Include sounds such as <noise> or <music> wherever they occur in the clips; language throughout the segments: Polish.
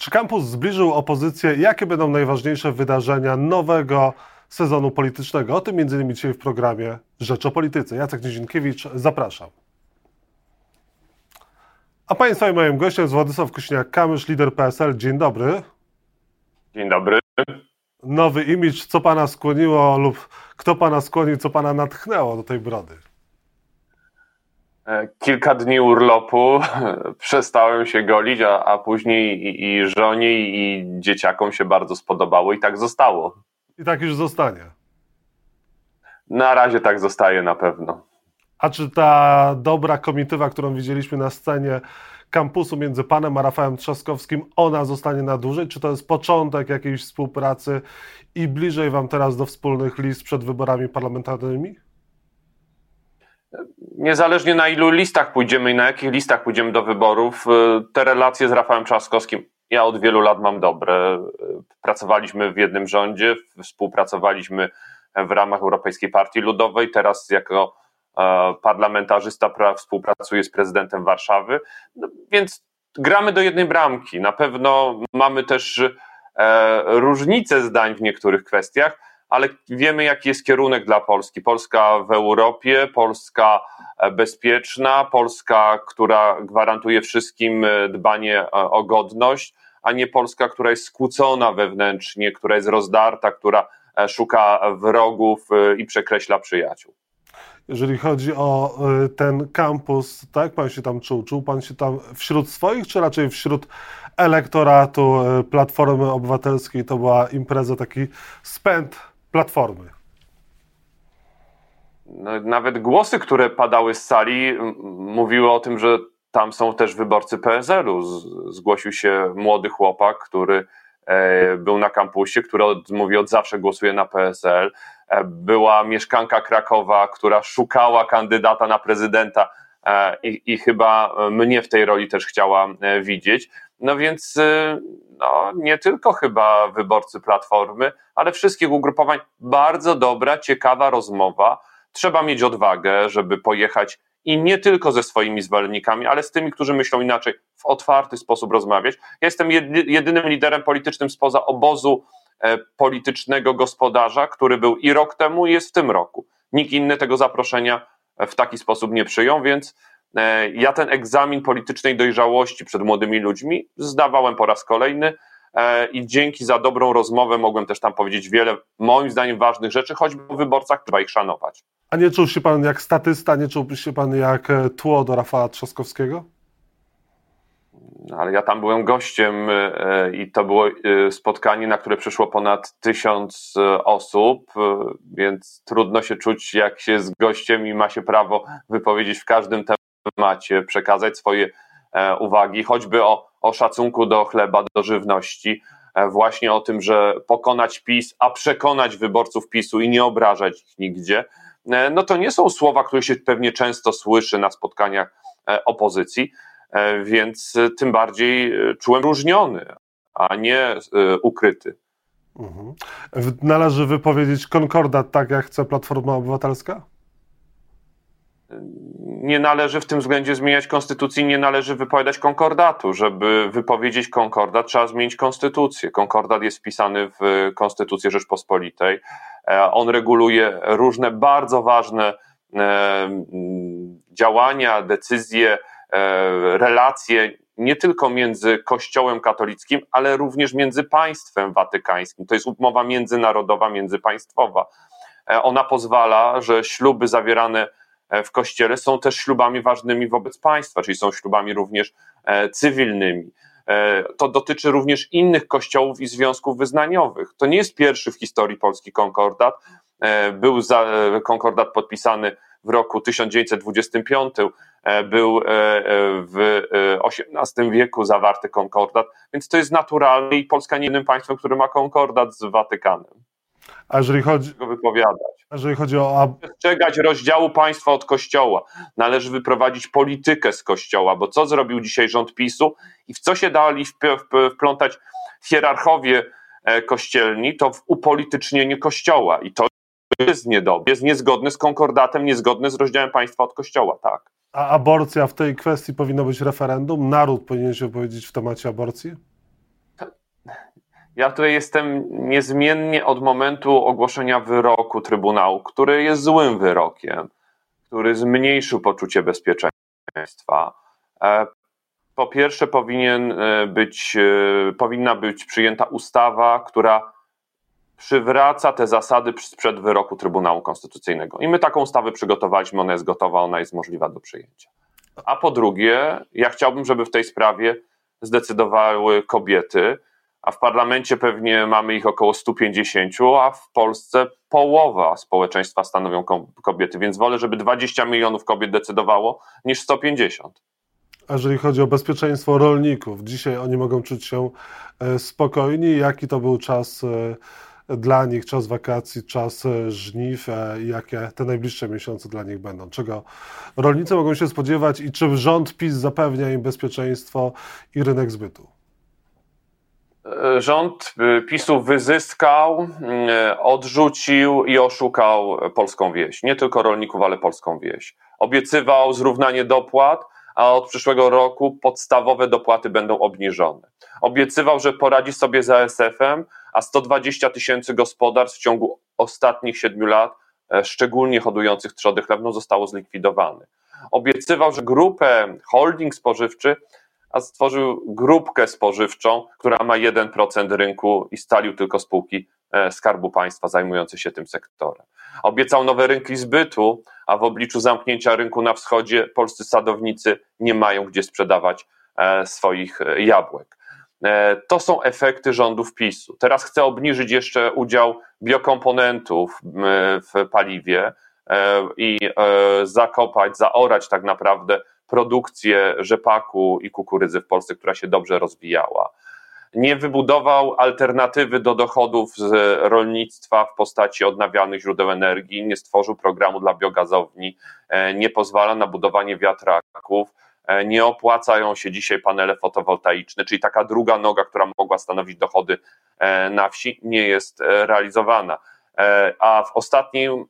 Czy kampus zbliżył opozycję? Jakie będą najważniejsze wydarzenia nowego sezonu politycznego? O tym m.in. dzisiaj w programie Rzecz o Polityce. Jacek Nizinkiewicz, zapraszam. A Państwa i moim gościem jest Władysław Kośniak-Kamysz, lider PSL. Dzień dobry. Dzień dobry. Nowy imidż, co Pana skłoniło lub kto Pana skłonił, co Pana natchnęło do tej brody? E, kilka dni urlopu <laughs> przestałem się golić, a, a później i, i żonie, i dzieciakom się bardzo spodobało i tak zostało. I tak już zostanie. Na razie tak zostaje na pewno. A czy ta dobra komitywa, którą widzieliśmy na scenie kampusu między panem a Rafałem Trzaskowskim, ona zostanie na dłużej? Czy to jest początek jakiejś współpracy i bliżej wam teraz do wspólnych list przed wyborami parlamentarnymi? Niezależnie na ilu listach pójdziemy i na jakich listach pójdziemy do wyborów, y, te relacje z Rafałem Trzaskowskim ja od wielu lat mam dobre. Y, pracowaliśmy w jednym rządzie, współpracowaliśmy w ramach Europejskiej Partii Ludowej, teraz jako e, parlamentarzysta współpracuję z prezydentem Warszawy, no, więc gramy do jednej bramki. Na pewno mamy też e, różnice zdań w niektórych kwestiach, ale wiemy, jaki jest kierunek dla Polski. Polska w Europie, Polska e, bezpieczna, Polska, która gwarantuje wszystkim e, dbanie e, o godność, a nie Polska, która jest skłócona wewnętrznie, która jest rozdarta, która szuka wrogów i przekreśla przyjaciół. Jeżeli chodzi o ten kampus, tak jak pan się tam czuł? Czuł pan się tam wśród swoich, czy raczej wśród elektoratu Platformy Obywatelskiej? To była impreza, taki spęd Platformy. No, nawet głosy, które padały z sali, mówiły o tym, że tam są też wyborcy PSL-u. Zgłosił się młody chłopak, który e, był na kampusie, który mówi od zawsze głosuje na PSL. E, była mieszkanka Krakowa, która szukała kandydata na prezydenta e, i, i chyba mnie w tej roli też chciała widzieć. No więc no, nie tylko chyba wyborcy Platformy, ale wszystkich ugrupowań. Bardzo dobra, ciekawa rozmowa. Trzeba mieć odwagę, żeby pojechać i nie tylko ze swoimi zwolennikami, ale z tymi, którzy myślą inaczej, w otwarty sposób rozmawiać. Ja jestem jedynym liderem politycznym spoza obozu e, politycznego gospodarza, który był i rok temu, i jest w tym roku. Nikt inny tego zaproszenia w taki sposób nie przyjął, więc E, ja ten egzamin politycznej dojrzałości przed młodymi ludźmi zdawałem po raz kolejny e, i dzięki za dobrą rozmowę mogłem też tam powiedzieć wiele, moim zdaniem, ważnych rzeczy, choćby o wyborcach trzeba ich szanować. A nie czuł się pan jak statysta, nie czuł się pan jak e, tło do Rafała Trzaskowskiego? ale ja tam byłem gościem i to było spotkanie, na które przyszło ponad tysiąc osób, więc trudno się czuć, jak się z gościem i ma się prawo wypowiedzieć w każdym temacie temacie, przekazać swoje e, uwagi, choćby o, o szacunku do chleba, do żywności, e, właśnie o tym, że pokonać PiS, a przekonać wyborców PiSu i nie obrażać ich nigdzie, e, no to nie są słowa, które się pewnie często słyszy na spotkaniach opozycji, więc tym bardziej czułem różniony, a nie ukryty. Mhm. Należy wypowiedzieć konkordat tak, jak chce Platforma Obywatelska? Nie należy w tym względzie zmieniać konstytucji, nie należy wypowiadać konkordatu. Żeby wypowiedzieć konkordat, trzeba zmienić konstytucję. Konkordat jest wpisany w Konstytucję Rzeczpospolitej. E, on reguluje różne bardzo ważne e, działania, decyzje, e, relacje nie tylko między Kościołem katolickim, ale również między państwem watykańskim. To jest umowa międzynarodowa, międzypaństwowa. Ona pozwala, że śluby zawierane w kościele są też ślubami ważnymi wobec państwa, czyli są ślubami również e, cywilnymi. E, to dotyczy również innych kościołów i związków wyznaniowych. To nie jest pierwszy w historii Polski konkordat. Był za, konkordat podpisany w roku 1925, był w XVIII wieku zawarty konkordat, więc to jest naturalne i Polska nie jednym państwem, który ma konkordat z Watykanem. A jeżeli chodzi, wypowiadać. A jeżeli chodzi o. Przestrzegać rozdziału państwa od kościoła. Należy wyprowadzić politykę z kościoła, bo co zrobił dzisiaj rząd PiSu i w co się dali wplątać hierarchowie e, kościelni, to w upolitycznienie kościoła. I to jest niedobre, jest niezgodne z konkordatem, niezgodne z rozdziałem państwa od kościoła, tak. A aborcja w tej kwestii powinno być referendum? Naród powinien się powiedzieć w temacie aborcji? Ja tutaj jestem niezmiennie od momentu ogłoszenia wyroku Trybunału, który jest złym wyrokiem, który zmniejszył poczucie bezpieczeństwa. E, po pierwsze, powinien e, być, e, powinna być przyjęta ustawa, która przywraca te zasady sprzed wyroku Trybunału Konstytucyjnego. I my taką ustawę przygotowaliśmy, ona jest gotowa, ona jest możliwa do przyjęcia. A po drugie, ja chciałbym, żeby w tej sprawie zdecydowały kobiety, a w parlamencie pewnie mamy ich około 150, a w Polsce połowa społeczeństwa stanowią kobiety, więc wolę, żeby 20 milionów kobiet decydowało niż 150. A jeżeli chodzi o bezpieczeństwo rolników, dzisiaj oni mogą czuć się e, spokojni. Jaki to był czas e, dla nich, czas wakacji, czas e, żniw jakie te najbliższe miesiące dla nich będą? Czego rolnicy mogą się spodziewać i czy rząd PiS zapewnia im bezpieczeństwo i rynek zbytu? Rząd PiSu wyzyskał, odrzucił i oszukał polską wieś. Nie tylko rolników, ale polską wieś. Obiecywał zrównanie dopłat, a od przyszłego roku podstawowe dopłaty będą obniżone. Obiecywał, że poradzi sobie z ASF-em, a 120 tysięcy gospodarstw w ciągu ostatnich siedmiu lat, e, szczególnie hodujących trzody chlewną, zostało zlikwidowanych. Obiecywał, że grupę holding spożywczy, a stworzył grupkę spożywczą, która ma 1% rynku i stalił tylko spółki e, Skarbu Państwa zajmujące się tym sektorem. Obiecał nowe rynki zbytu, a w obliczu zamknięcia rynku na wschodzie polscy sadownicy nie mają gdzie sprzedawać e, swoich e, jabłek. To są efekty rządów PiSu. Teraz chce obniżyć jeszcze udział biokomponentów w paliwie i zakopać, zaorać tak naprawdę produkcję rzepaku i kukurydzy w Polsce, która się dobrze rozwijała nie wybudował alternatywy do dochodów z rolnictwa w postaci odnawialnych źródeł energii, nie stworzył programu dla biogazowni, e, nie pozwala na budowanie wiatraków, e, nie opłacają się dzisiaj panele fotowoltaiczne, czyli taka druga noga, która mogła stanowić dochody e, na wsi, nie jest realizowana. A w ostatnim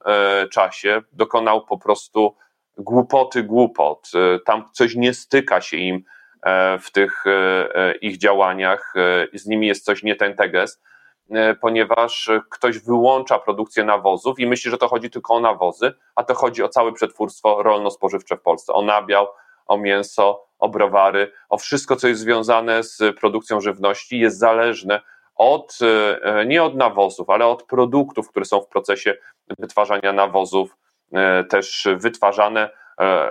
czasie dokonał po prostu głupoty głupot. Tam coś nie styka się im E, w tych e, e, ich działaniach, z nimi jest coś nie ten teges, ponieważ ktoś wyłącza produkcję nawozów i myśli, że to chodzi tylko o nawozy, a to chodzi o całe przetwórstwo rolno-spożywcze w Polsce, o nabiał, o mięso, o browary, o wszystko, co jest związane z produkcją żywności, jest zależne od, nie od nawozów, ale od produktów, które są w procesie wytwarzania nawozów, też wytwarzane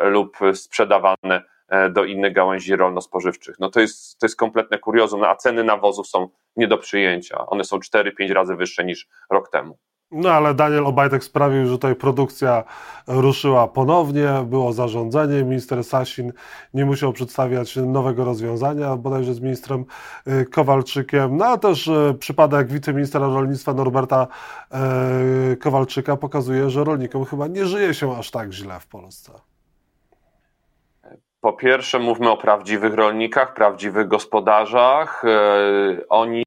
lub sprzedawane E, do innych gałęzi rolno-spożywczych. No to jest, to jest kompletne kuriozum, no a ceny nawozów są nie do przyjęcia. One są 4-5 razy wyższe niż rok temu. No ale Daniel Obajtek sprawił, że tutaj produkcja ruszyła ponownie, było zarządzenie, minister Sasin nie musiał przedstawiać nowego rozwiązania, bodajże z ministrem y, Kowalczykiem, no a też y, przypadek wiceministra rolnictwa Norberta y, Kowalczyka pokazuje, że rolnikom chyba nie żyje się aż tak źle w Polsce. Po pierwsze, mówmy o prawdziwych rolnikach, prawdziwych gospodarzach. E, oni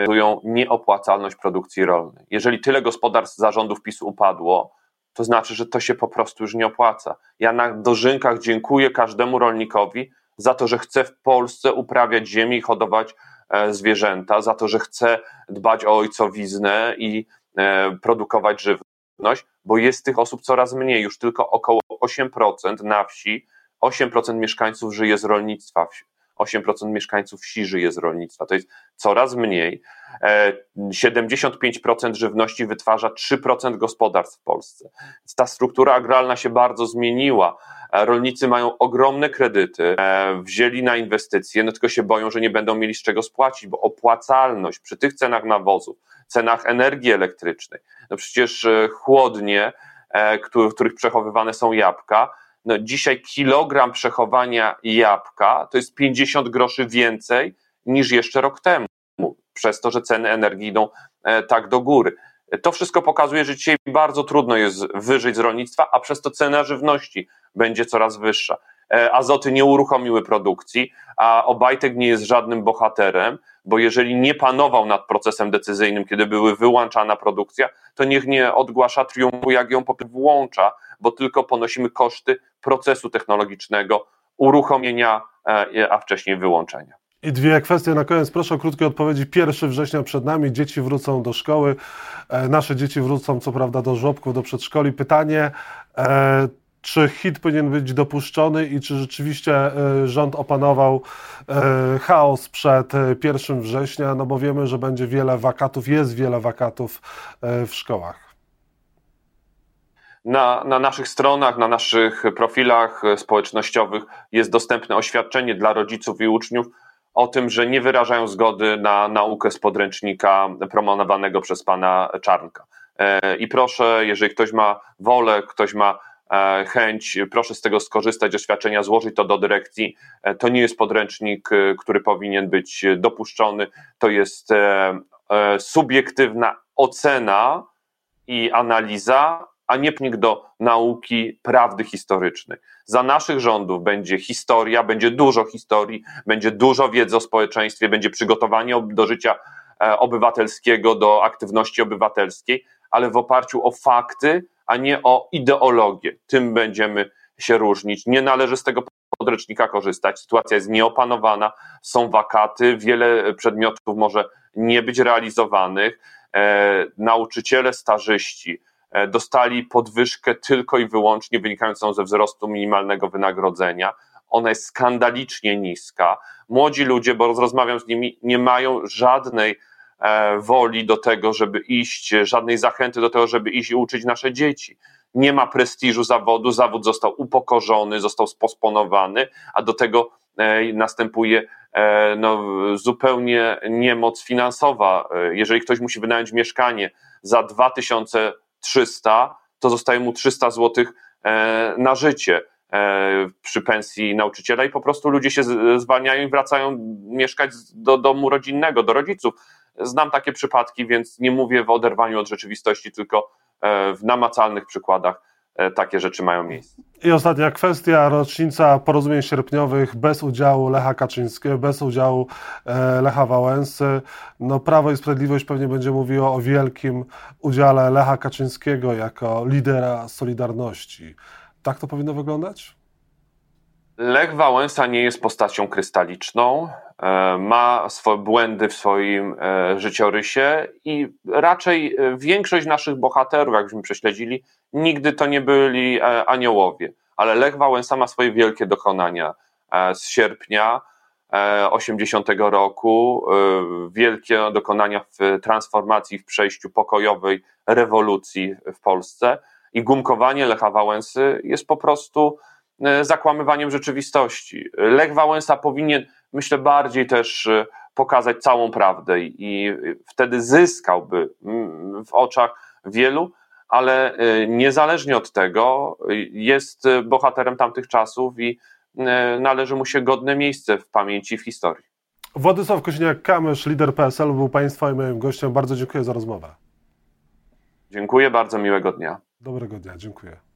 budują nieopłacalność produkcji rolnej. Jeżeli tyle gospodarstw zarządów PiSu upadło, to znaczy, że to się po prostu już nie opłaca. Ja na dożynkach dziękuję każdemu rolnikowi za to, że chce w Polsce uprawiać ziemię i hodować e, zwierzęta, za to, że chce dbać o ojcowiznę i e, produkować żywność, bo jest tych osób coraz mniej, już tylko około 8% na wsi 8% mieszkańców żyje z rolnictwa, 8% mieszkańców wsi żyje z rolnictwa. To jest coraz mniej. 75% e, żywności wytwarza 3% gospodarstw w Polsce. Ta struktura agralna się bardzo zmieniła. E, rolnicy mają ogromne kredyty, e, wzięli na inwestycje, no tylko się boją, że nie będą mieli z czego spłacić, bo opłacalność przy tych cenach nawozów, cenach energii elektrycznej, no przecież chłodnie, w których przechowywane są jabłka, no dzisiaj kilogram przechowania jabłka to jest 50 groszy więcej niż jeszcze rok temu, przez to, że ceny energii idą e, tak do góry. To wszystko pokazuje, że dzisiaj bardzo trudno jest wyżyć z rolnictwa, a przez to cena żywności będzie coraz wyższa. E, azoty nie uruchomiły produkcji, a Obajtek nie jest żadnym bohaterem, bo jeżeli nie panował nad procesem decyzyjnym, kiedy były wyłączana produkcja, to niech nie odgłasza triumfu, jak ją włącza, bo tylko ponosimy koszty procesu technologicznego, uruchomienia, e, a wcześniej wyłączenia. I dwie kwestie na koniec. Proszę o krótkie odpowiedzi. 1 września przed nami, dzieci wrócą do szkoły. E, nasze dzieci wrócą, co prawda, do żłobków, do przedszkoli. Pytanie, czy hit powinien być dopuszczony i czy rzeczywiście e, rząd opanował chaos przed 1 września? No bo wiemy, że będzie wiele wakatów, jest wiele wakatów w szkołach. Na, na, naszych stronach, na naszych profilach społecznościowych jest dostępne oświadczenie dla rodziców i uczniów o tym, że nie wyrażają zgody na naukę z podręcznika promowanego przez pana Czarnka. E, I proszę, jeżeli ktoś ma wolę, ktoś ma e, chęć, proszę z tego skorzystać, oświadczenia, złożyć to do dyrekcji. E, to nie jest podręcznik, który powinien być dopuszczony, to jest subiektywna ocena i analiza a nie pnik do nauki prawdy historycznej. Za naszych rządów będzie historia, będzie dużo historii, będzie dużo wiedzy o społeczeństwie, będzie przygotowanie do życia e, obywatelskiego, do aktywności obywatelskiej, ale w oparciu o fakty, a nie o ideologię. Tym będziemy się różnić. Nie należy z tego podręcznika korzystać. Sytuacja jest nieopanowana, są wakaty, wiele przedmiotów może nie być realizowanych. E, nauczyciele, stażyści, E, dostali podwyżkę tylko i wyłącznie wynikającą ze wzrostu minimalnego wynagrodzenia. Ona jest skandalicznie niska. Młodzi ludzie, bo rozmawiam z nimi, nie mają żadnej woli do tego, żeby iść, żadnej zachęty do tego, żeby iść i uczyć nasze dzieci. Nie ma prestiżu zawodu, zawód został upokorzony, został sposponowany, a do tego e, następuje no, zupełnie niemoc finansowa. Jeżeli ktoś musi wynająć mieszkanie za 2000 300, to zostaje mu 300 zł e, na życie e, przy pensji nauczyciela i po prostu ludzie się zwalniają i wracają mieszkać do domu rodzinnego, do rodziców. Znam takie przypadki, więc nie mówię w oderwaniu od rzeczywistości, tylko e, w namacalnych przykładach E, takie rzeczy mają miejsce. I ostatnia kwestia, rocznica porozumień sierpniowych bez udziału Lecha Kaczyńskiego, bez udziału e, Lecha Wałęsy. No, Prawo i Sprawiedliwość pewnie będzie mówiło o wielkim udziale Lecha Kaczyńskiego jako lidera Solidarności. Tak to powinno wyglądać? Lech Wałęsa nie jest postacią krystaliczną, e, ma swoje błędy w swoim e, życiorysie i raczej e, większość naszych bohaterów, jakbyśmy prześledzili, nigdy to nie byli aniołowie. Ale Lech Wałęsa ma swoje wielkie dokonania z sierpnia 80 roku, wielkie dokonania w transformacji, w przejściu pokojowej rewolucji w Polsce i gumkowanie Lecha Wałęsy jest po prostu zakłamywaniem rzeczywistości. Lech Wałęsa powinien, myślę, bardziej też e, pokazać całą prawdę i wtedy zyskałby w oczach wielu, ale e, niezależnie od tego jest bohaterem tamtych czasów i należy mu się godne miejsce w pamięci, w historii. Władysław Kosiniak-Kamysz, lider PSL, był Państwa i moim gościem. Bardzo dziękuję za rozmowę. Dziękuję, bardzo miłego dnia. Dobrego dnia, dziękuję.